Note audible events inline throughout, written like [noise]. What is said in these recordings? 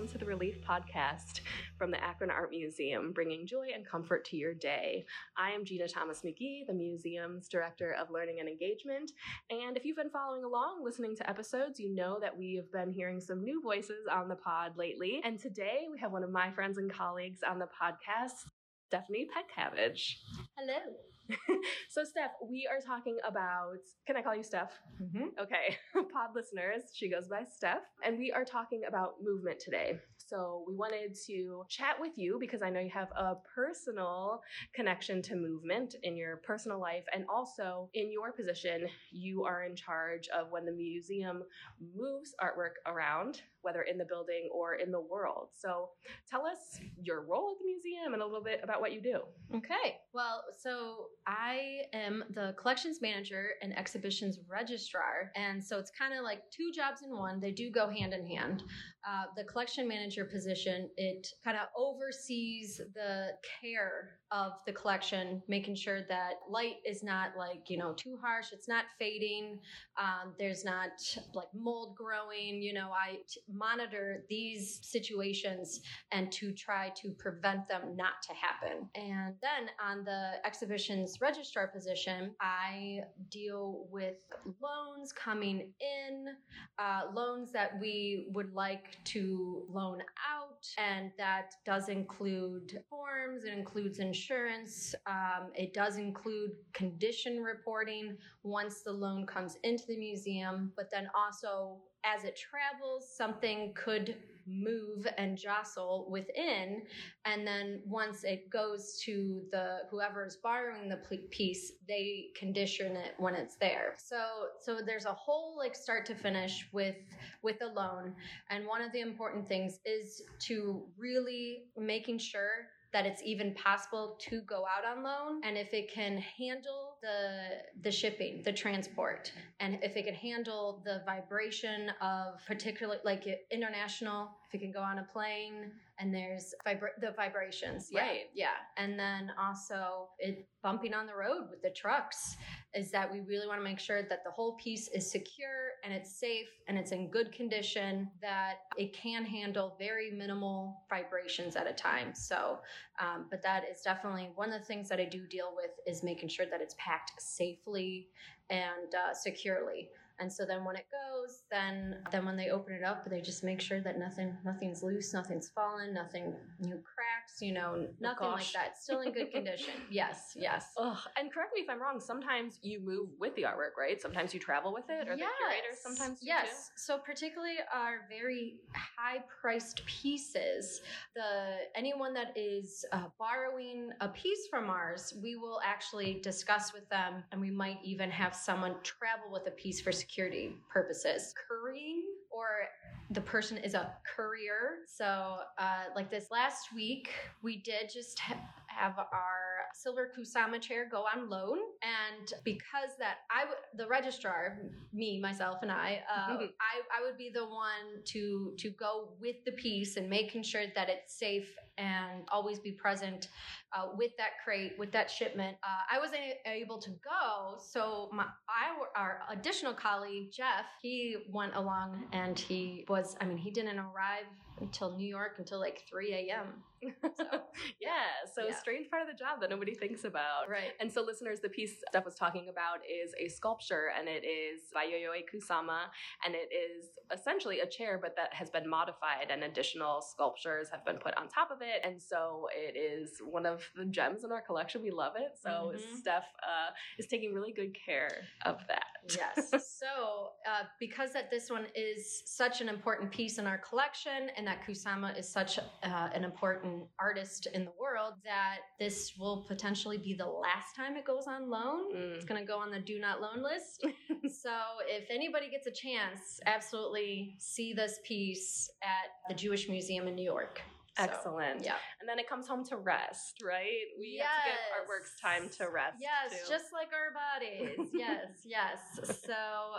welcome to the Relief Podcast from the Akron Art Museum, bringing joy and comfort to your day. I am Gina Thomas McGee, the museum's Director of Learning and Engagement. And if you've been following along, listening to episodes, you know that we have been hearing some new voices on the pod lately. And today we have one of my friends and colleagues on the podcast, Stephanie Petcavage. Hello. [laughs] so, Steph, we are talking about. Can I call you Steph? Mm-hmm. Okay, [laughs] pod listeners, she goes by Steph, and we are talking about movement today. So, we wanted to chat with you because I know you have a personal connection to movement in your personal life, and also in your position, you are in charge of when the museum moves artwork around, whether in the building or in the world. So, tell us your role at the museum and a little bit about what you do. Okay. Well, so I am the collections manager and exhibitions registrar. And so it's kind of like two jobs in one. They do go hand in hand. Uh, the collection manager position, it kind of oversees the care of the collection, making sure that light is not like, you know, too harsh, it's not fading, um, there's not like mold growing. You know, I t- monitor these situations and to try to prevent them not to happen. And then on the exhibitions registrar position, I deal with loans coming in, uh, loans that we would like to loan out, and that does include forms, it includes insurance, um, it does include condition reporting once the loan comes into the museum, but then also as it travels, something could move and jostle within and then once it goes to the whoever is borrowing the piece they condition it when it's there. So so there's a whole like start to finish with with a loan and one of the important things is to really making sure that it's even possible to go out on loan and if it can handle the the shipping the transport and if it can handle the vibration of particularly like international if it can go on a plane and there's vibra- the vibrations yeah, Right. yeah. And then also it bumping on the road with the trucks is that we really want to make sure that the whole piece is secure and it's safe and it's in good condition that it can handle very minimal vibrations at a time. So um, but that is definitely one of the things that i do deal with is making sure that it's packed safely and uh, securely and so then when it goes then then when they open it up they just make sure that nothing nothing's loose nothing's fallen nothing new cracks you know nothing like that still in good condition [laughs] yes yes Ugh. And correct me if I'm wrong. Sometimes you move with the artwork, right? Sometimes you travel with it, or the curators sometimes yes so particularly our very high priced pieces the anyone that is uh, borrowing a piece from ours we will actually discuss with them and we might even have someone travel with a piece for security purposes. Currying or the person is a courier. So uh, like this last week we did just ha- have our silver kusama chair go on loan. And because that i would the registrar me myself and i uh, I, I would be the one to to go with the piece and making sure that it's safe and always be present uh, with that crate with that shipment. Uh, i wasn't able to go so my I, our additional colleague jeff he went along and he was i mean he didn't arrive until new york until like 3 a.m So, [laughs] yeah. So Yeah. strange part of the job that nobody thinks about. right And so, listeners, the piece Steph was talking about is a sculpture, and it is by Yayoi Kusama, and it is essentially a chair, but that has been modified, and additional sculptures have been put on top of it. And so, it is one of the gems in our collection. We love it. So, Mhm. Steph uh, is taking really good care of that. yes so uh, because that this one is such an important piece in our collection and that kusama is such uh, an important artist in the world that this will potentially be the last time it goes on loan. Mm. it's going to go on the do not loan list. [laughs] So if anybody gets a chance absolutely see this piece at the jewish museum in new york So, Excellent. yeah And then it comes home to rest, right? We have to give our works time to rest. Yes, too. just like our bodies. [laughs] yes, yes. So,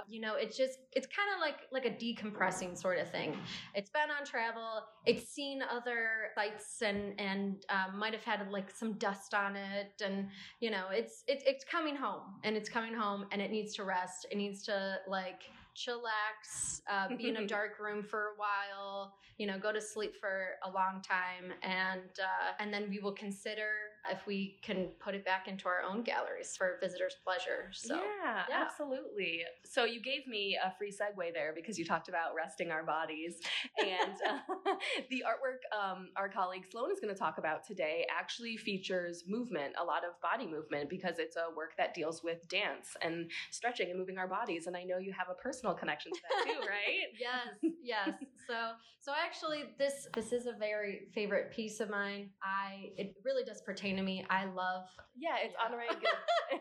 you know, it's just it's kind of like like a decompressing sort of thing. It's been on travel. It's seen other sites and and um, might have had like some dust on it, and you know, it's it's it's coming home and it's coming home and it needs to rest. It needs to like chillax, uh, be in a [laughs] dark room for a while, you know, go to sleep for a long time, and uh, and then we will consider if we can put it back into our own galleries for visitors' pleasure. So yeah, yeah. absolutely. So you gave me a free segue there because you talked about resting our bodies, and [laughs] uh, [laughs] the artwork um, our colleague Sloan is going to talk about today actually features movement, a lot of body movement, because it's a work that deals with dance and stretching and moving our bodies. And I know you have a personal connection to that too, [laughs] right? yes, [laughs] yes. So, so actually, this this is a very favorite piece of mine. I it really does pertain to me. I love. Yeah, it's Yeah. Honore [laughs]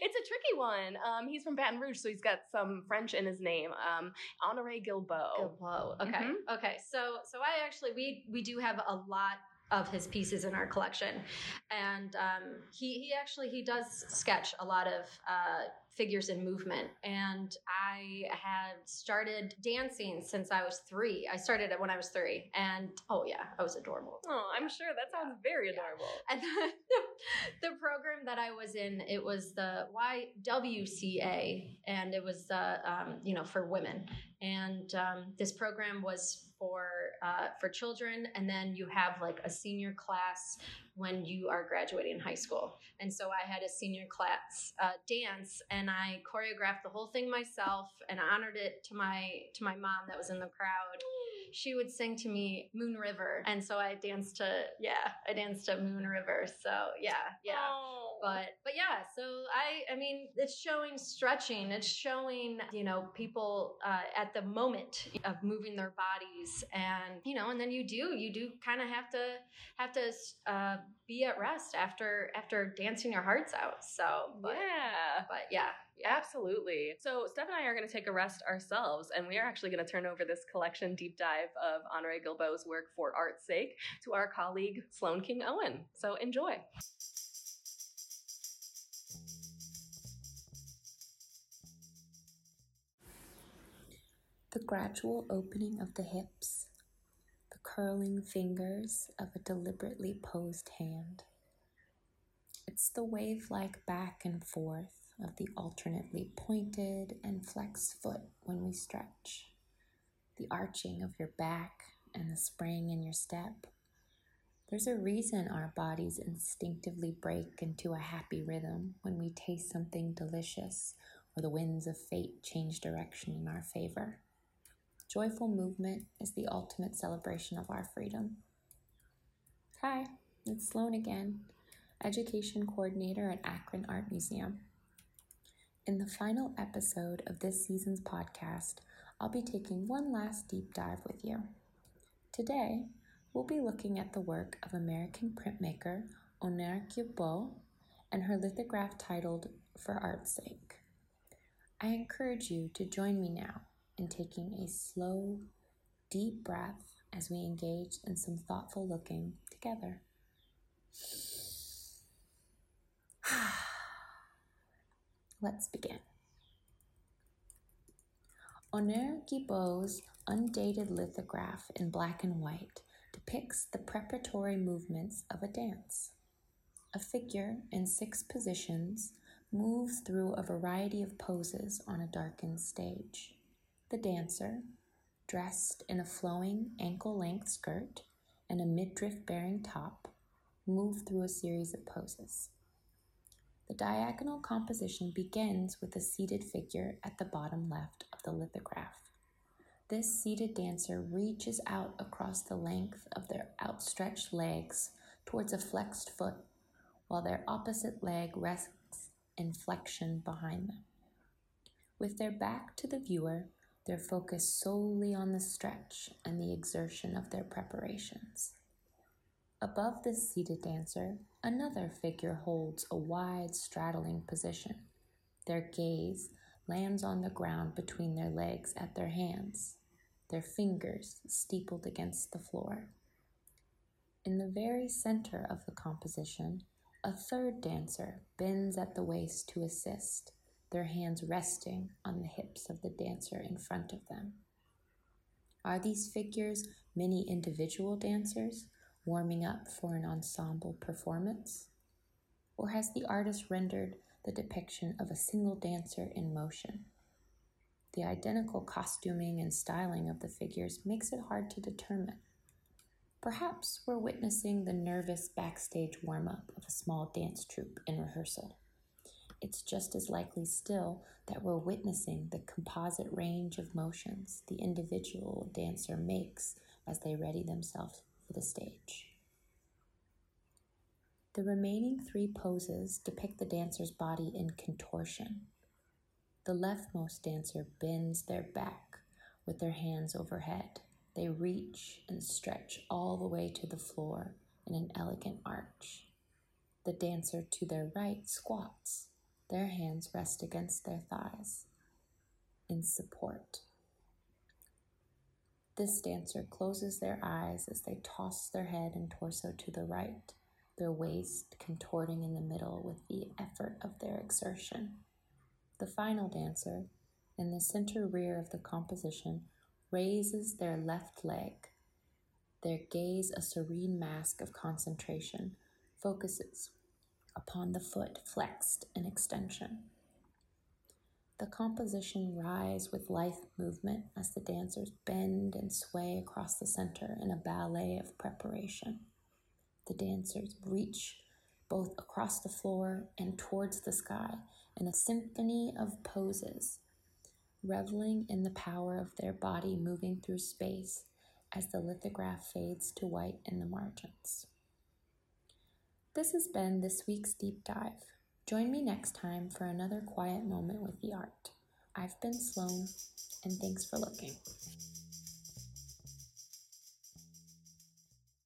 it's a tricky one. Um, he's from Baton Rouge, so he's got some French in his name. Um, Honore Guilbeau. Gilbo. Okay, Mhm. okay. So, so I actually we we do have a lot of his pieces in our collection, and um, he he actually he does sketch a lot of uh, figures in movement. And I had started dancing since I was three. I started it when I was three, and oh yeah, I was adorable. Oh, I'm sure that sounds very Yeah. adorable. [laughs] And the, [laughs] the program that I was in, it was the YWCA, and it was uh, um, you know for women. And um, this program was for uh, for children, and then you have like a senior class when you are graduating high school. And so I had a senior class uh, dance, and I choreographed the whole thing myself, and honored it to my to my mom that was in the crowd she would sing to me Moon River. And so I danced to, yeah, I danced to Moon River. So yeah, yeah. But but yeah, so I I mean it's showing stretching. It's showing you know people uh, at the moment of moving their bodies, and you know, and then you do you do kind of have to have to uh, be at rest after after dancing your hearts out. So but, yeah. but yeah, Absolutely. So, Steph and I are going to take a rest ourselves, and we are actually going to turn over this collection deep dive of Honore Guilbeau's work for art's sake to our colleague Sloan King Owen. So, enjoy. The gradual opening of the hips, the curling fingers of a deliberately posed hand. It's the wave like back and forth of the alternately pointed and flexed foot when we stretch, the arching of your back and the spring in your step. There's a reason our bodies instinctively break into a happy rhythm when we taste something delicious or the winds of fate change direction in our favor. Joyful movement is the ultimate celebration of our freedom. Hi, it's Sloan again, Education Coordinator at Akron Art Museum. In the final episode of this season's podcast, I'll be taking one last deep dive with you. Today, we'll be looking at the work of American printmaker Honore Guilbeau and her lithograph titled For Art's Sake. I encourage you to join me now in taking a slow, deep breath as we engage in some thoughtful looking together. [sighs] Let's begin. Honore Guilbeau's undated lithograph in black and white depicts the preparatory movements of a dance. A figure in six positions moves through a variety of poses on a darkened stage. The dancer, dressed in a flowing ankle length skirt and a midriff bearing top, move through a series of poses. The diagonal composition begins with a seated figure at the bottom left of the lithograph. This seated dancer reaches out across the length of their outstretched legs towards a flexed foot, while their opposite leg rests in flexion behind them. With their back to the viewer, they're focused solely on the stretch and the exertion of their preparations. Above this seated dancer, another figure holds a wide straddling position. Their gaze lands on the ground between their legs at their hands, their fingers steepled against the floor. In the very center of the composition, a third dancer bends at the waist to assist, their hands resting on the hips of the dancer in front of them. Are these figures many individual dancers warming up for an ensemble performance? Or has the artist rendered the depiction of a single dancer in motion? the identical costuming and styling of the figures makes it hard to determine. Perhaps we're witnessing the nervous backstage warm up of a small dance troupe in rehearsal. It's just as likely still that we're witnessing the composite range of motions the individual dancer makes as they ready themselves for the stage. The remaining three poses depict the dancer's body in contortion. The leftmost dancer bends their back with their hands overhead. They reach and stretch all the way to the floor in an elegant arch. The dancer to their right squats. Their hands rest against their thighs in support. This dancer closes their eyes as they toss their head and torso to the right, their waist contorting in the middle with the effort of their exertion. The final dancer, in the center rear of the composition, raises their left leg. Their gaze, a serene mask of concentration, focuses upon the foot flexed in extension. The composition rise with life movement as the dancers bend and sway across the center in a ballet of preparation. The dancers reach both across the floor and towards the sky in a symphony of poses, reveling in the power of their body moving through space as the lithograph fades to white in the margins. This has been this week's deep dive. Join me next time for another quiet moment with the art. I've been Sloan, and thanks for looking.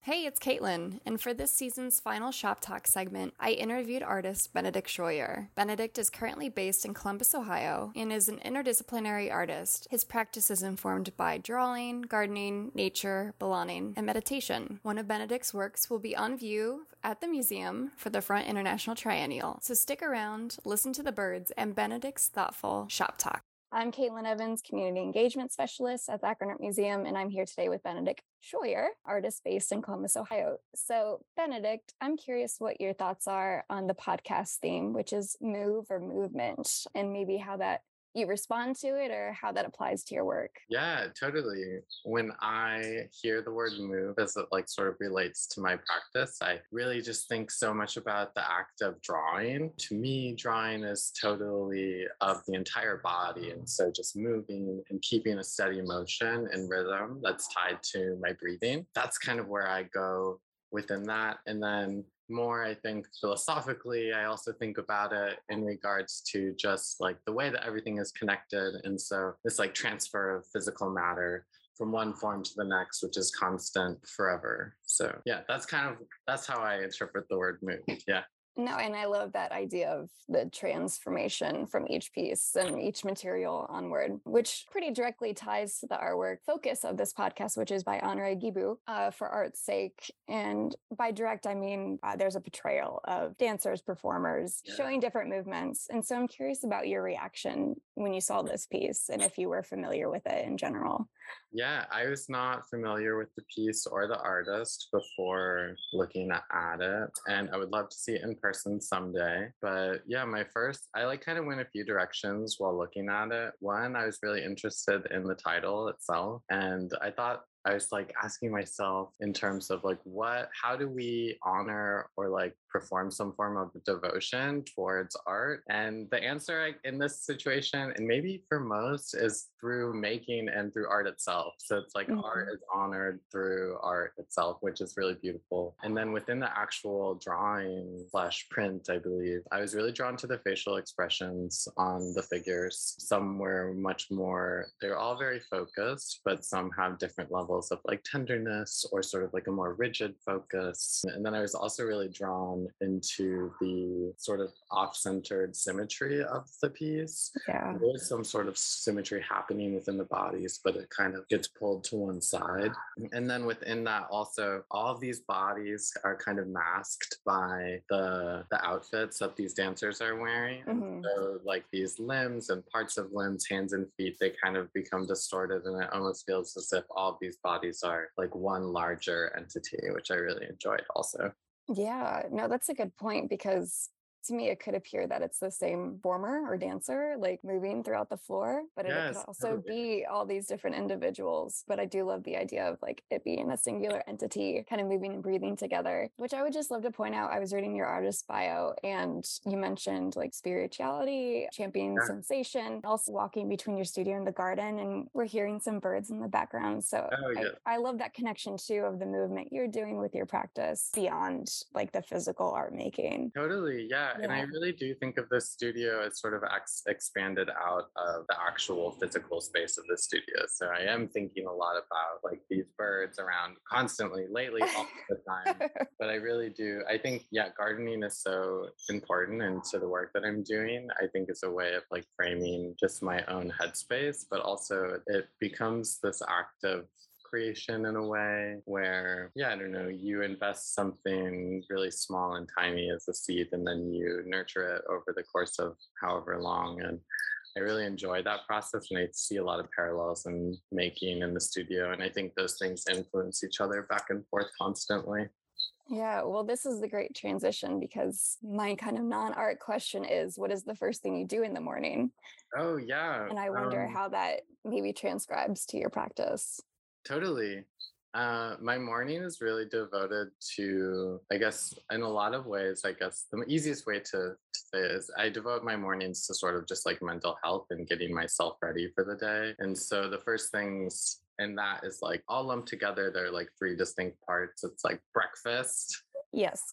Hey, it's Caitlin, and for this season's final Shop Talk segment, I interviewed artist Benedict Scheuer. Benedict is currently based in Columbus, Ohio, and is an interdisciplinary artist. His practice is informed by drawing, gardening, nature, belonging, and meditation. One of Benedict's works will be on view at the museum for the Front International Triennial, so stick around, listen to the birds, and Benedict's thoughtful Shop Talk. I'm Caitlin Evans, Community Engagement Specialist at the Akron Art Museum, and I'm here today with Benedict Scheuer, artist based in Columbus, Ohio. So, Benedict, I'm curious what your thoughts are on the podcast theme, which is move or movement, and maybe how that you respond to it or how that applies to your work. Yeah, totally. When I hear the word move as it like sort of relates to my practice, I really just think so much about the act of drawing. To me, drawing is totally of the entire body. And so just moving and keeping a steady motion and rhythm that's tied to my breathing. That's kind of where I go within that. And then more i think philosophically i also think about it in regards to just like the way that everything is connected and so this like transfer of physical matter from one form to the next which is constant forever. So yeah that's kind of that's how i interpret the word move. Yeah no, and I love that idea of the transformation from each piece and each material onward, which pretty directly ties to the artwork focus of this podcast, which is by Honore Guilbeau uh, for art's sake. And by direct, I mean uh, there's a portrayal of dancers, performers yeah. showing different movements. And so I'm curious about your reaction when you saw this piece and if you were familiar with it in general. Yeah, I was not familiar with the piece or the artist before looking at it, and I would love to see it in person someday. But yeah, my first, I like kind of went a few directions while looking at it. One, I was really interested in the title itself, and I thought I was like asking myself in terms of like what how do we honor or like perform some form of devotion towards art? And the answer in this situation and maybe for most is through making and through art itself. So it's like mm-hmm. art is honored through art itself which is really beautiful. And then within the actual drawing slash print i believe i was really drawn to the facial expressions on the figures. Some were much more they're all very focused but some have different levels levels of like tenderness or sort of like a more rigid focus. And then I was also really drawn into the sort of off centered symmetry of the piece. Yeah. There is some sort of symmetry happening within the bodies, but it kind of gets pulled to one side. And then within that, also, all of these bodies are kind of masked by the, the outfits that these dancers are wearing. Mm-hmm. So, like these limbs and parts of limbs, hands and feet, they kind of become distorted, and it almost feels as if all of these bodies are like one larger entity, which I really enjoyed also. Yeah, no, that's a good point because to me, it could appear that it's the same performer or dancer, like moving throughout the floor, but it Yes, could also totally. be all these different individuals. But I do love the idea of like it being a singular entity, kind of moving and breathing together, which I would just love to point out. I was reading your artist bio and you mentioned like spirituality, championing Yeah. sensation, also walking between your studio and the garden. And we're hearing some birds in the background. So Oh, I, yeah. I love that connection too of the movement you're doing with your practice beyond like the physical art making. Totally, yeah. And I really do think of the studio as sort of ex- expanded out of the actual physical space of the studio. So I am thinking a lot about like these birds around constantly lately, all [laughs] the time. But I really do. I think, yeah, gardening is so important into the work that I'm doing. I think it's a way of like framing just my own headspace, but also it becomes this act of creation in a way where, yeah, I don't know, you invest something really small and tiny as a seed and then you nurture it over the course of however long. And I really enjoy that process and I see a lot of parallels in making in the studio. And I think those things influence each other back and forth constantly. Yeah, well, this is the great transition because my kind of non art question is what is the first thing you do in the morning? Oh, yeah. And I wonder um, how that maybe transcribes to your practice. Totally. Uh, my morning is really devoted to, I guess, in a lot of ways, I guess the easiest way to, to say is I devote my mornings to sort of just like mental health and getting myself ready for the day. And so the first things in that is like all lumped together. They're like three distinct parts. It's like breakfast, Yes.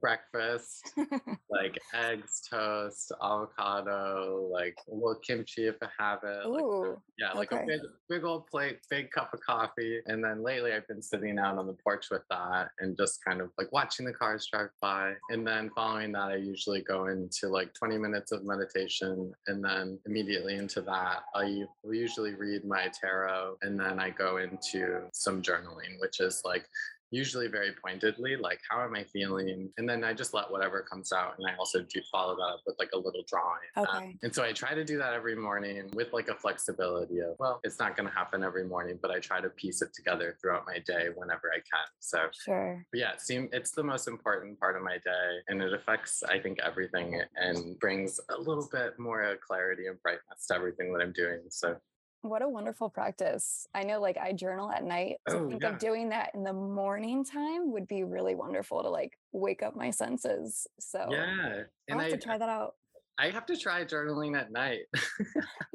breakfast, [laughs] like eggs, toast, avocado, like a little kimchi if I have it. Like, yeah, like okay. a big, big old plate, big cup of coffee. And then lately I've been sitting out on the porch with that and just kind of like watching the cars drive by. And then following that, I usually go into like 20 minutes of meditation. And then immediately into that, I usually read my tarot. And then I go into some journaling, which is like, usually very pointedly like how am i feeling and then i just let whatever comes out and i also do follow that up with like a little drawing Um, Okay. and so i try to do that every morning with like a flexibility of well it's not going to happen every morning but i try to piece it together throughout my day whenever i can so Sure. yeah, it seem it's the most important part of my day, and it affects I think everything, and brings a little bit more clarity and brightness to everything that I'm doing. So What a wonderful practice. I know like I journal at night. So Oh, think yeah. of doing that in the morning time would be really wonderful to like wake up my senses. So yeah, I'll have I to try that out. I have to try journaling at night. [laughs]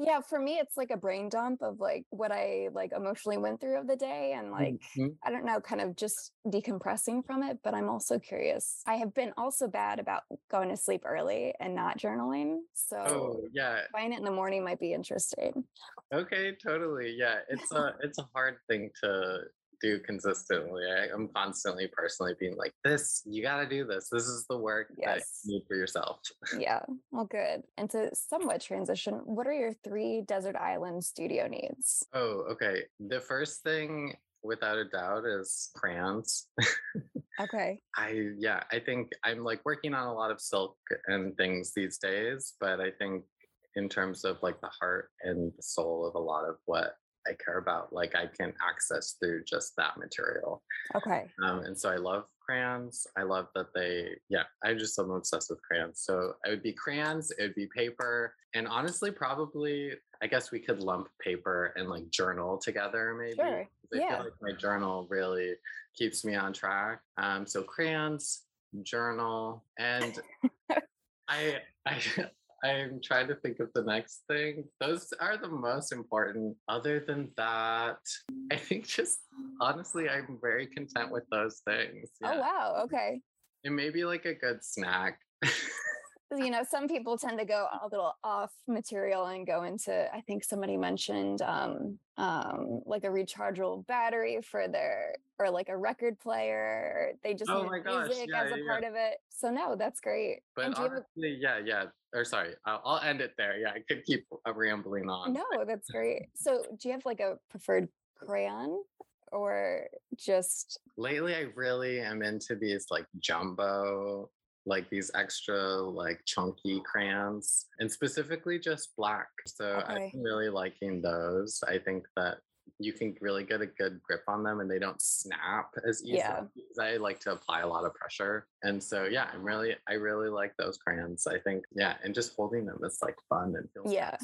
Yeah, for me it's like a brain dump of like what I like emotionally went through of the day and like Mhm. I don't know, kind of just decompressing from it. But I'm also curious. I have been also bad about going to sleep early and not journaling. So oh yeah, trying it in the morning might be interesting. okay, totally. Yeah, it's [laughs] a it's a hard thing to do consistently. I, I'm constantly personally being like, this, you got to do this. This is the work that you need for yourself. Yeah, well, good. And to somewhat transition, what are your three desert island studio needs? Oh, okay. The first thing, without a doubt, is crayons. [laughs] Okay. I yeah, I think I'm like working on a lot of silk and things these days, but I think in terms of like the heart and the soul of a lot of what I care about, like I can access through just that material. Okay. Um, and so I love crayons. I love that they, yeah, I just am obsessed with crayons. So it would be crayons, it would be paper, and honestly, probably, I guess we could lump paper and like journal together, maybe. Sure. Yeah. feel like my journal really keeps me on track. Um, so crayons, journal, and [laughs] I, [laughs] I, I'm trying to think of the next thing. Those are the most important. Other than that, I think just honestly, I'm very content with those things. Oh, wow. Okay. And maybe like a good snack. [laughs] you know some people tend to go a little off material and go into i think somebody mentioned um um like a rechargeable battery for their or like a record player or they just Oh my gosh, music yeah, as a yeah, part of it so no that's great But and do you have yeah, yeah. Or sorry, I'll, I'll end it there. Yeah, I could keep rambling on. no that's great so do you have like a preferred crayon or just Lately, I really am into these like jumbo, like these extra like chunky crayons, and specifically just black. So Okay. I'm really liking those. I think that you can really get a good grip on them and they don't snap as easily. Yeah. I like to apply a lot of pressure. And so yeah, I'm really I really like those crayons. I think yeah, and just holding them is like fun and feels Yeah.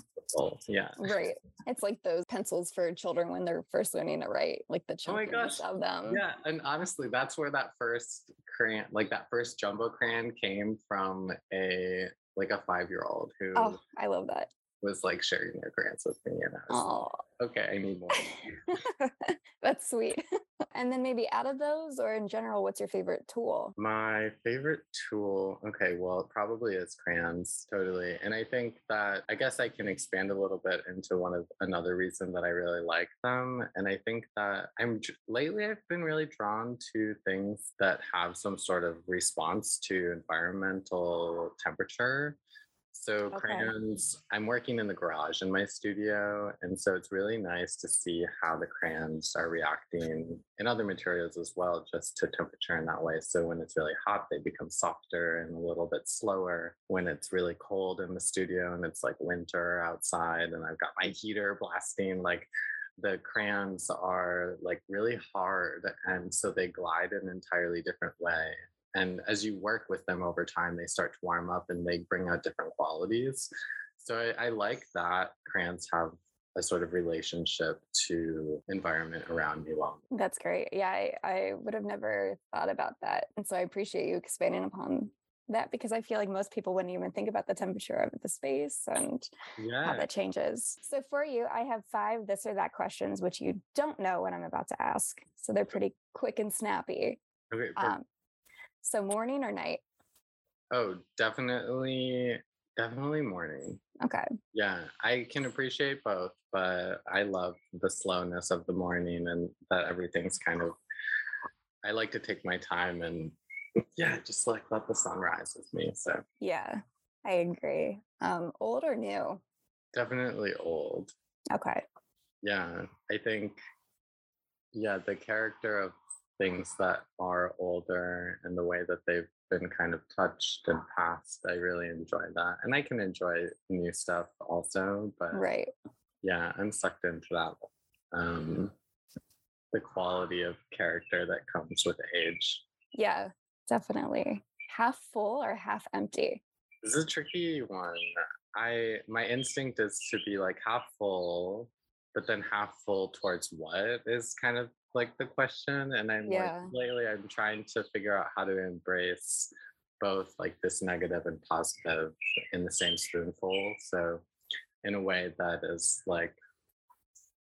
Yeah. Right. It's like those pencils for children when they're first learning to write, like the Oh my chunkiness gosh, of them. Yeah, and honestly, that's where that first crayon, like that first jumbo crayon, came from a like a five year old oh, who Oh, I love that. Was like sharing their crayons with me, and I was Oh, like, okay, I need more. [laughs] that's sweet. [laughs] and then maybe out of those, or in general, what's your favorite tool? My favorite tool, okay, well, it probably is crayons, totally. And I think that I guess I can expand a little bit into one of another reason that I really like them. And I think that I'm lately I've been really drawn to things that have some sort of response to environmental temperature. So Okay. crayons, I'm working in the garage in my studio, and so it's really nice to see how the crayons are reacting in other materials as well, just to temperature in that way. So when it's really hot, they become softer and a little bit slower. When it's really cold in the studio and it's like winter outside, and I've got my heater blasting, like the crayons are like really hard, and so they glide in an entirely different way and as you work with them over time they start to warm up and they bring out different qualities so i, I like that crayons have a sort of relationship to environment around me while That's great. Yeah, I, I would have never thought about that. And so I appreciate you expanding upon that because I feel like most people wouldn't even think about the temperature of the space and how that changes. So for you, I have five this or that questions, which you don't know what I'm about to ask. So they're pretty quick and snappy. okay Um, so morning or night? oh definitely definitely morning Okay. yeah i can appreciate both but i love the slowness of the morning and that everything's kind of i like to take my time and yeah just like let the sun rise with me so Yeah, I agree. Um, old or new? definitely old Okay. yeah i think yeah the character of things that are older and the way that they've been kind of touched and passed i really enjoy that and i can enjoy new stuff also but Right. yeah i'm sucked into that um the quality of character that comes with age Yeah, definitely. Half full or half empty? this is a tricky one i my instinct is to be like half full but then half full towards what is kind of like the question and i'm Yeah. like lately i'm trying to figure out how to embrace both like this negative and positive in the same spoonful so in a way that is like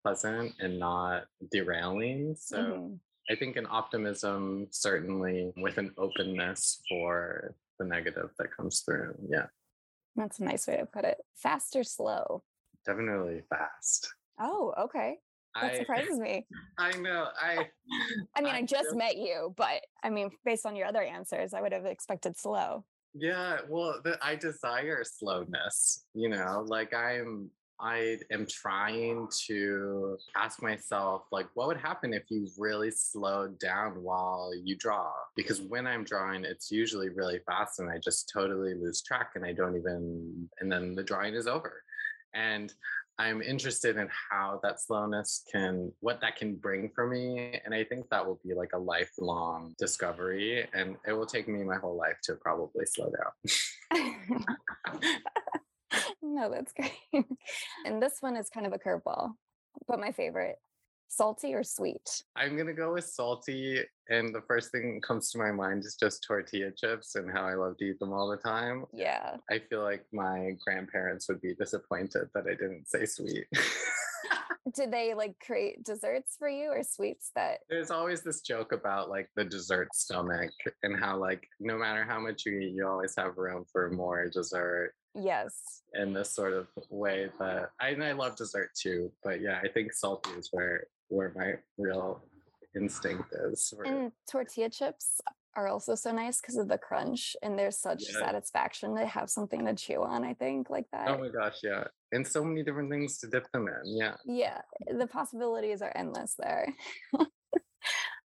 pleasant and not derailing so Mhm. I think an optimism, certainly with an openness for the negative that comes through. Yeah, That's a nice way to put it. Fast or slow? definitely fast. Oh, okay. That I, surprises me. [laughs] I know. I, [laughs] I mean, I I just met you, but I mean, based on your other answers, I would have expected slow. yeah. Well, the, I desire slowness. You know, like I'm. I am trying to ask myself, like, what would happen if you really slowed down while you draw? Because when I'm drawing, it's usually really fast and I just totally lose track and I don't even, and then the drawing is over. And I'm interested in how that slowness can, what that can bring for me. And I think that will be like a lifelong discovery. And it will take me my whole life to probably slow down. [laughs] no, that's great. and this one is kind of a curveball, but my favorite salty or sweet? I'm gonna go with salty, and the first thing that comes to my mind is just tortilla chips and how I love to eat them all the time. Yeah. I feel like my grandparents would be disappointed that I didn't say sweet. [laughs] Did they like create desserts for you or sweets that? There's always this joke about like the dessert stomach and how like no matter how much you eat, you always have room for more dessert Yes. in this sort of way that I, I love dessert too. But yeah, I think salty is where where my real instinct is. And tortilla chips are also so nice because of the crunch, and there's such Yeah. satisfaction to have something to chew on. I think like that. Oh my gosh, yeah. And so many different things to dip them in. Yeah. Yeah, the possibilities are endless there. [laughs]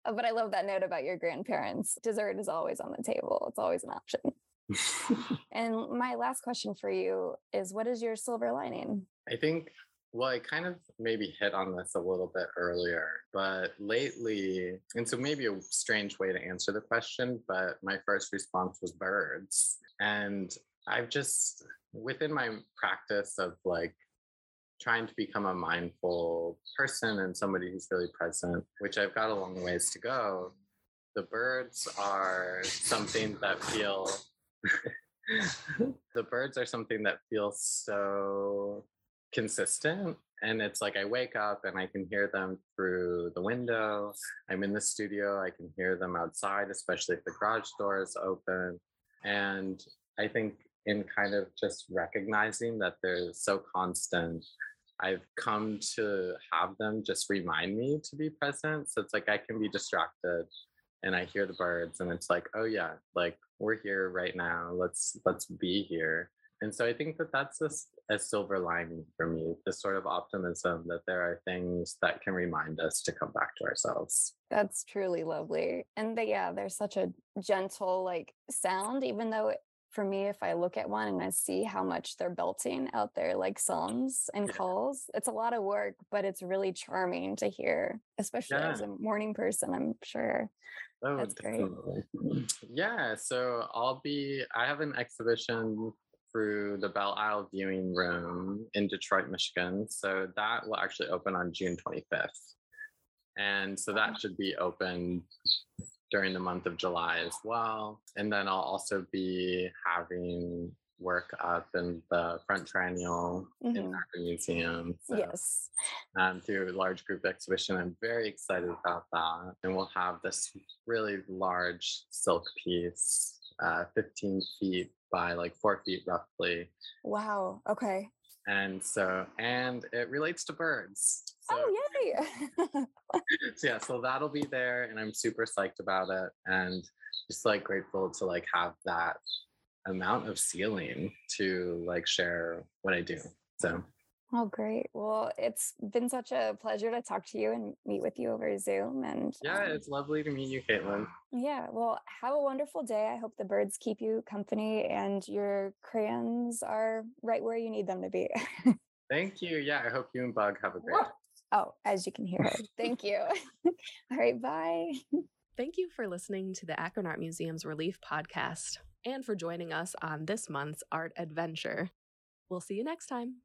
Uh, but I love that note about your grandparents. Dessert is always on the table. It's always an option. [laughs] And my last question for you is what is your silver lining? I think well, I kind of maybe hit on this a little bit earlier, but lately, and so maybe a strange way to answer the question, but my first response was birds. And I've just, within my practice of like trying to become a mindful person and somebody who's really present, which I've got a long ways to go, the birds are something that feel. [laughs] the birds are something that feels so consistent and it's like i wake up and i can hear them through the window i'm in the studio i can hear them outside especially if the garage door is open and i think in kind of just recognizing that they're so constant i've come to have them just remind me to be present so it's like i can be distracted and i hear the birds and it's like oh yeah like we're here right now let's let's be here and so i think that that's just a silver lining for me this sort of optimism that there are things that can remind us to come back to ourselves That's truly lovely. And they, yeah, they're such a gentle like sound, even though it, for me, if I look at one and I see how much they're belting out there like psalms and Yeah. calls, it's a lot of work, but it's really charming to hear, especially as a morning person, I'm sure. Oh, That's great. [clears throat] Yeah, so I'll be, I have an exhibition through the Belle Isle Viewing Room in Detroit, Michigan. So that will actually open on June 25th. And so that should be open during the month of July as well. And then I'll also be having work up in the front triennial in Mhm. the Akron Museum. So Yes. um, through a large group exhibition. I'm very excited about that. And we'll have this really large silk piece, uh, 15 feet by like four feet roughly. Wow. Okay. And so, and it relates to birds. So, oh, yay. so [laughs] [laughs] yeah, so that'll be there and I'm super psyched about it and just like grateful to like have that amount of ceiling to like share what I do. So oh, great. Well, it's been such a pleasure to talk to you and meet with you over Zoom. And yeah, um, it's lovely to meet you, Caitlin. Yeah, well, have a wonderful day. I hope the birds keep you company and your crayons are right where you need them to be. [laughs] Thank you. Yeah, I hope you and Bug have a great day. oh, as you can hear her. [laughs] Thank you. [laughs] All right, bye. Thank you for listening to the Akron Art Museum's Relief podcast and for joining us on this month's art adventure. We'll see you next time.